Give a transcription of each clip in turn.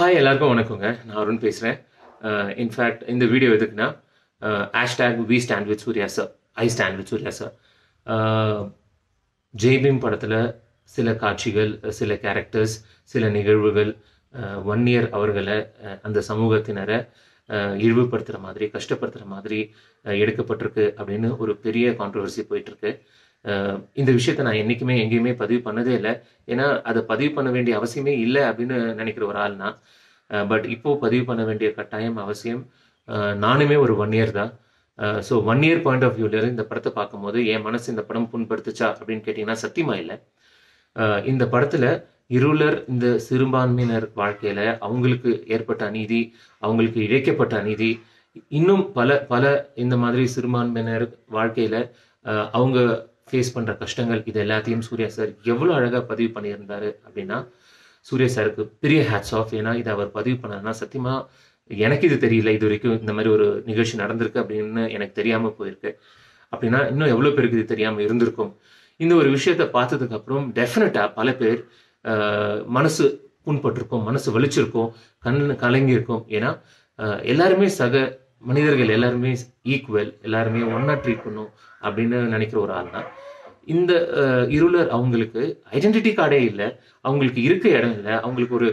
Hi எல்லாருக்கும் வணக்கங்க. நான் அருண் பேசுகிறேன் இன்ஃபேக்ட் uh, இந்த வீடியோ எதுக்குன்னா hashtag we stand with Suriya sir I stand with Suriya sir Jai Bhim படத்தில் சில காட்சிகள் சில கேரக்டர்ஸ் சில நிகழ்வுகள் uh, ஒன் இயர் அவர்களை uh, அந்த சமூகத்தினரை இழிவுபடுத்துகிற மாதிரி கஷ்டப்படுத்துகிற மாதிரி எடுக்கப்பட்டிருக்கு அப்படின்னு ஒரு பெரிய கான்ட்ரவர்சி போயிட்டுருக்கு. இந்த விஷயத்தை நான் என்றைக்குமே எங்கேயுமே பதிவு பண்ணதே இல்லை. ஏன்னா அதை பதிவு பண்ண வேண்டிய அவசியமே இல்லை அப்படின்னு நினைக்கிற ஒரு ஆள் நான் பட் இப்போ பதிவு பண்ண வேண்டிய கட்டாயம் அவசியம் நானுமே ஒரு ஒன் இயர் தான். So one year point of வியூலேருந்து இந்த படத்தை பார்க்கும்போது என் மனசு இந்த படம் புண்படுத்துச்சா அப்படின்னு கேட்டிங்கன்னா சத்தியமா இல்லை. இந்த படத்தில் இருளர் இந்த சிறுபான்மையினர் வாழ்க்கையில் அவங்களுக்கு ஏற்பட்ட அநீதி அவங்களுக்கு இழைக்கப்பட்ட அநீதி இன்னும் பல பல இந்த மாதிரி சிறுபான்மையினர் வாழ்க்கையில் அவங்க ஃபேஸ் பண்ணுற கஷ்டங்கள் இது எல்லாத்தையும் சூர்யா சார் எவ்வளோ அழகாக பதிவு பண்ணியிருந்தாரு அப்படின்னா சூர்யா சாருக்கு பெரிய ஹேட்ஸ் ஆஃப் ஏன்னா இதை அவர் பதிவு பண்ணாருன்னா சத்தியமா எனக்கு இது தெரியல. இது வரைக்கும் இந்த மாதிரி ஒரு நிகழ்ச்சி நடந்திருக்கு அப்படின்னு எனக்கு தெரியாமல் போயிருக்கு. அப்படின்னா இன்னும் எவ்வளோ பேருக்கு இது தெரியாமல் இருந்திருக்கும்? இந்த ஒரு விஷயத்த பார்த்ததுக்கு அப்புறம் பல பேர் மனசு புண்பட்டிருக்கும் மனசு வலிச்சிருக்கும் கண் கலங்கியிருக்கும். ஏன்னா எல்லாருமே சக மனிதர்கள் எல்லாருமே ஈக்குவல் எல்லாருமே ஒன்னா ட்ரீட் பண்ணும் அப்படின்னு நினைக்கிற ஒரு ஆள் தான் இந்த இருளர் அவங்களுக்கு ஐடென்டிட்டி கார்டே இல்லை. அவங்களுக்கு இருக்க இடம் இல்லை. அவங்களுக்கு ஒரு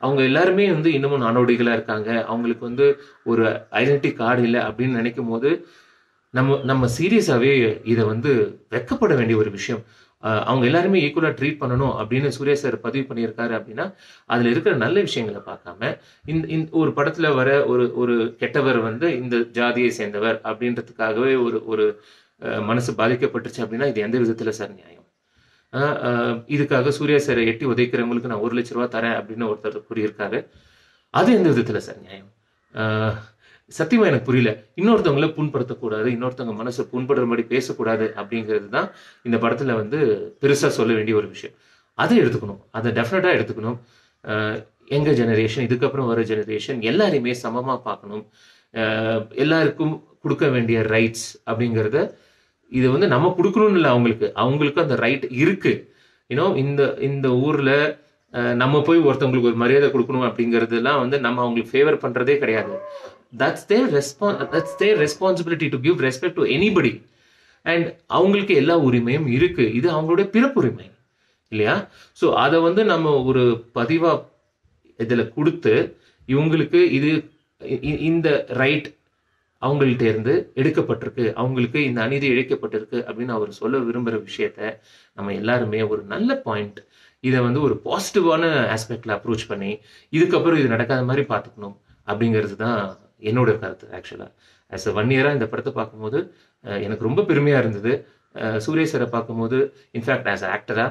அவங்க எல்லாருமே வந்து இன்னமும் நானோடிகளாக இருக்காங்க. அவங்களுக்கு வந்து ஒரு ஐடென்டிட்டி கார்டு இல்லை அப்படின்னு நினைக்கும் போது நம்ம நம்ம சீரியஸாகவே இதை வந்து வெக்கப்பட வேண்டிய ஒரு விஷயம். அவங்க எல்லாருமே ஈக்குவலா ட்ரீட் பண்ணணும் அப்படின்னு சூர்யா சார் பதிவு பண்ணியிருக்காரு அப்படின்னா அதுல இருக்கிற நல்ல விஷயங்களை பார்க்காம இந்த இந்த ஒரு படத்துல வர ஒரு ஒரு கெட்டவர் வந்து இந்த ஜாதியை சேர்ந்தவர் அப்படின்றதுக்காகவே ஒரு ஒரு அஹ், மனசு பாதிக்கப்பட்டுச்சு அப்படின்னா இது எந்த விதத்துல சார் நியாயம்? ஆஹ் ஆஹ் இதுக்காக சூர்யா சாரை எட்டி உதைக்கிறவங்களுக்கு நான் ஒரு லட்ச ரூபா தரேன் அப்படின்னு ஒருத்தர் கூறியிருக்காரு. அது எந்த விதத்துல சார் நியாயம்? ஆஹ் சத்தியமா எனக்கு புரியல. இன்னொருத்தவங்கள புண்படுத்தக்கூடாது இன்னொருத்தவங்க மனசை புண்படுறபடி பேசக்கூடாது அப்படிங்கிறது தான் இந்த படத்துல வந்து பெருசா சொல்ல வேண்டிய ஒரு விஷயம். அதை எடுத்துக்கணும். அதை டெஃபினட்டா எடுத்துக்கணும். எங்கள் எங்க ஜெனரேஷன் இதுக்கப்புறம் வர ஜெனரேஷன் எல்லாரையுமே சமமா பார்க்கணும். எல்லாருக்கும் கொடுக்க வேண்டிய ரைட்ஸ் அப்படிங்கிறத இது வந்து நம்ம கொடுக்கணும்னு இல்லை அவங்களுக்கு. அவங்களுக்கு அந்த ரைட் இருக்கு. ஏன்னோ இந்த இந்த ஊர்ல நம்ம போய் ஒருத்தவங்களுக்கு ஒரு மரியாதை கொடுக்கணும் அப்படிங்கிறதுலாம் வந்து நம்ம அவங்களுக்கு ஃபேவர் பண்றதே கிடையாது. That's their respon that's their responsibility to give respect to anybody and அவங்களுக்கு எல்லா உரிமையும் இருக்கு. இது அவங்களுடைய பிறப்புரிமை. இல்லையா? ஸோ அதை வந்து நம்ம ஒரு பதிவா இதில் கொடுத்து இவங்களுக்கு இது இ- இந்த ரைட் அவங்கள்ட்ட இருந்து எடுக்கப்பட்டிருக்கு. அவங்களுக்கு இந்த அநீதி இழைக்கப்பட்டிருக்கு அப்படின்னு அவர் சொல்ல விரும்புகிற விஷயத்த நம்ம எல்லாருமே ஒரு நல்ல பாயிண்ட் இதை வந்து ஒரு பாசிட்டிவான ஆஸ்பெக்டில் அப்ரோச் பண்ணி இதுக்கப்புறம் இது நடக்காத மாதிரி பார்த்துக்கணும் அப்படிங்கிறது தான் என்னோட கருத்து ஆக்சுவலாக ஆஸ் அ ஒன் இயராக இந்த படத்தை பார்க்கும்போது எனக்கு ரொம்ப பெருமையாக இருந்தது. சூரிய சாரை பார்க்கும்போது இன்ஃபேக்ட் ஆஸ் ஆக்டராக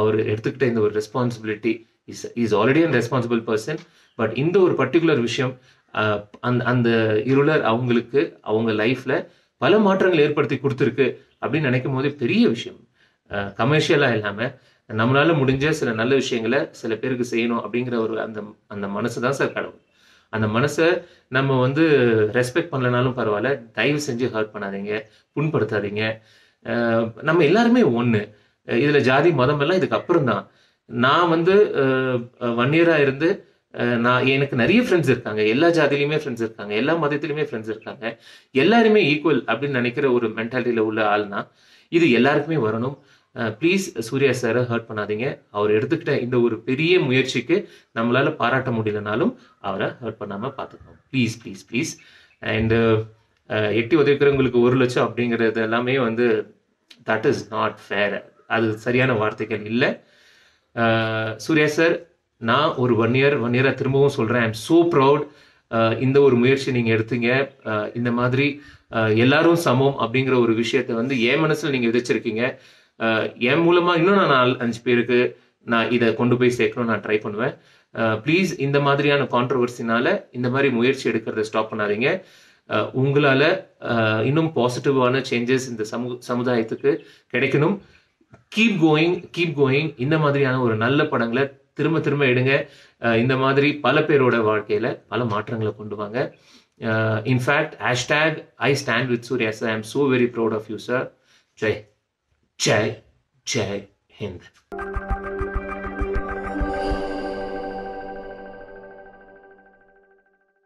அவர் எடுத்துக்கிட்ட இந்த ஒரு responsibility is is already an responsible person but இந்த ஒரு பர்டிகுலர் விஷயம் அந்த அந்த இருளர் அவங்களுக்கு அவங்க லைஃப்ல பல மாற்றங்கள் ஏற்படுத்தி கொடுத்துருக்கு அப்படின்னு நினைக்கும் போது பெரிய விஷயம். கமர்ஷியலாக இல்லாமல் நம்மளால முடிஞ்ச சில நல்ல விஷயங்களை சில பேருக்கு செய்யணும் அப்படிங்கிற ஒரு அந்த அந்த மனசு தான் சார் கடவுள். அந்த மனசை நம்ம வந்து ரெஸ்பெக்ட் பண்ணலனாலும் பரவாயில்ல தயவு செஞ்சு ஹர்ட் பண்ணாதீங்க புண்படுத்தாதீங்க. நம்ம எல்லாருமே ஒன்று இதில் ஜாதி மதம் எல்லாம் இதுக்கு அப்புறம் தான். நான் வந்து ஒன் இயராக இருந்து நான் எனக்கு நிறைய ஃப்ரெண்ட்ஸ் இருக்காங்க. எல்லா ஜாதிலையுமே ஃப்ரெண்ட்ஸ் இருக்காங்க. எல்லா மதத்திலையுமே ஃப்ரெண்ட்ஸ் இருக்காங்க. எல்லாருமே ஈக்குவல் அப்படின்னு நினைக்கிற ஒரு மென்டாலிட்டியில உள்ள ஆள்னா இது எல்லாருக்குமே வரணும். ப்ளீஸ் சூர்யா சாரை ஹர்ட் பண்ணாதீங்க. அவர் எடுத்துக்கிட்ட இந்த ஒரு பெரிய முயற்சிக்கு நம்மளால பாராட்ட முடியலனாலும் அவரை ஹர்ட் பண்ணாமல் பார்த்துக்கணும் ப்ளீஸ் ப்ளீஸ் ப்ளீஸ் அண்ட் எட்டி உதவிக்கிறவங்களுக்கு ஒரு லட்சம் அப்படிங்கிறது எல்லாமே வந்து தட் இஸ் நாட் ஃபேர் அது சரியான வார்த்தைகள் இல்லை. சூர்யா சார் நான் ஒரு ஒன் இயர் ஒன் இயராக திரும்பவும் சொல்றேன். ஐம் சோ ப்ரௌட் இந்த ஒரு முயற்சி நீங்கள் எடுத்தீங்க. இந்த மாதிரி எல்லாரும் சமம் அப்படிங்கிற ஒரு விஷயத்தை வந்து என் மனசில் நீங்கள் விதைச்சிருக்கீங்க. என் மூலமா இன்னும் நான் நாலு அஞ்சு பேருக்கு நான் இதை கொண்டு போய் சேர்க்கணும் நான் ட்ரை பண்ணுவேன். ப்ளீஸ் இந்த மாதிரியான கான்ட்ரவர்சினால இந்த மாதிரி முயற்சி எடுக்கிறத ஸ்டாப் பண்ணாதீங்க. உங்களால இன்னும் பாசிட்டிவான சேஞ்சஸ் இந்த சமூக சமுதாயத்துக்கு கிடைக்கணும். கீப் கோயிங் கீப் கோயிங் இந்த மாதிரியான ஒரு நல்ல படங்களை திரும்ப திரும்ப எடுங்க. இந்த மாதிரி பல பேரோட வாழ்க்கையில பல மாற்றங்களை கொண்டு வாங்க. In fact hashtag I stand with Suriya sir I am so very proud of you sir Jai Jai Jai Hind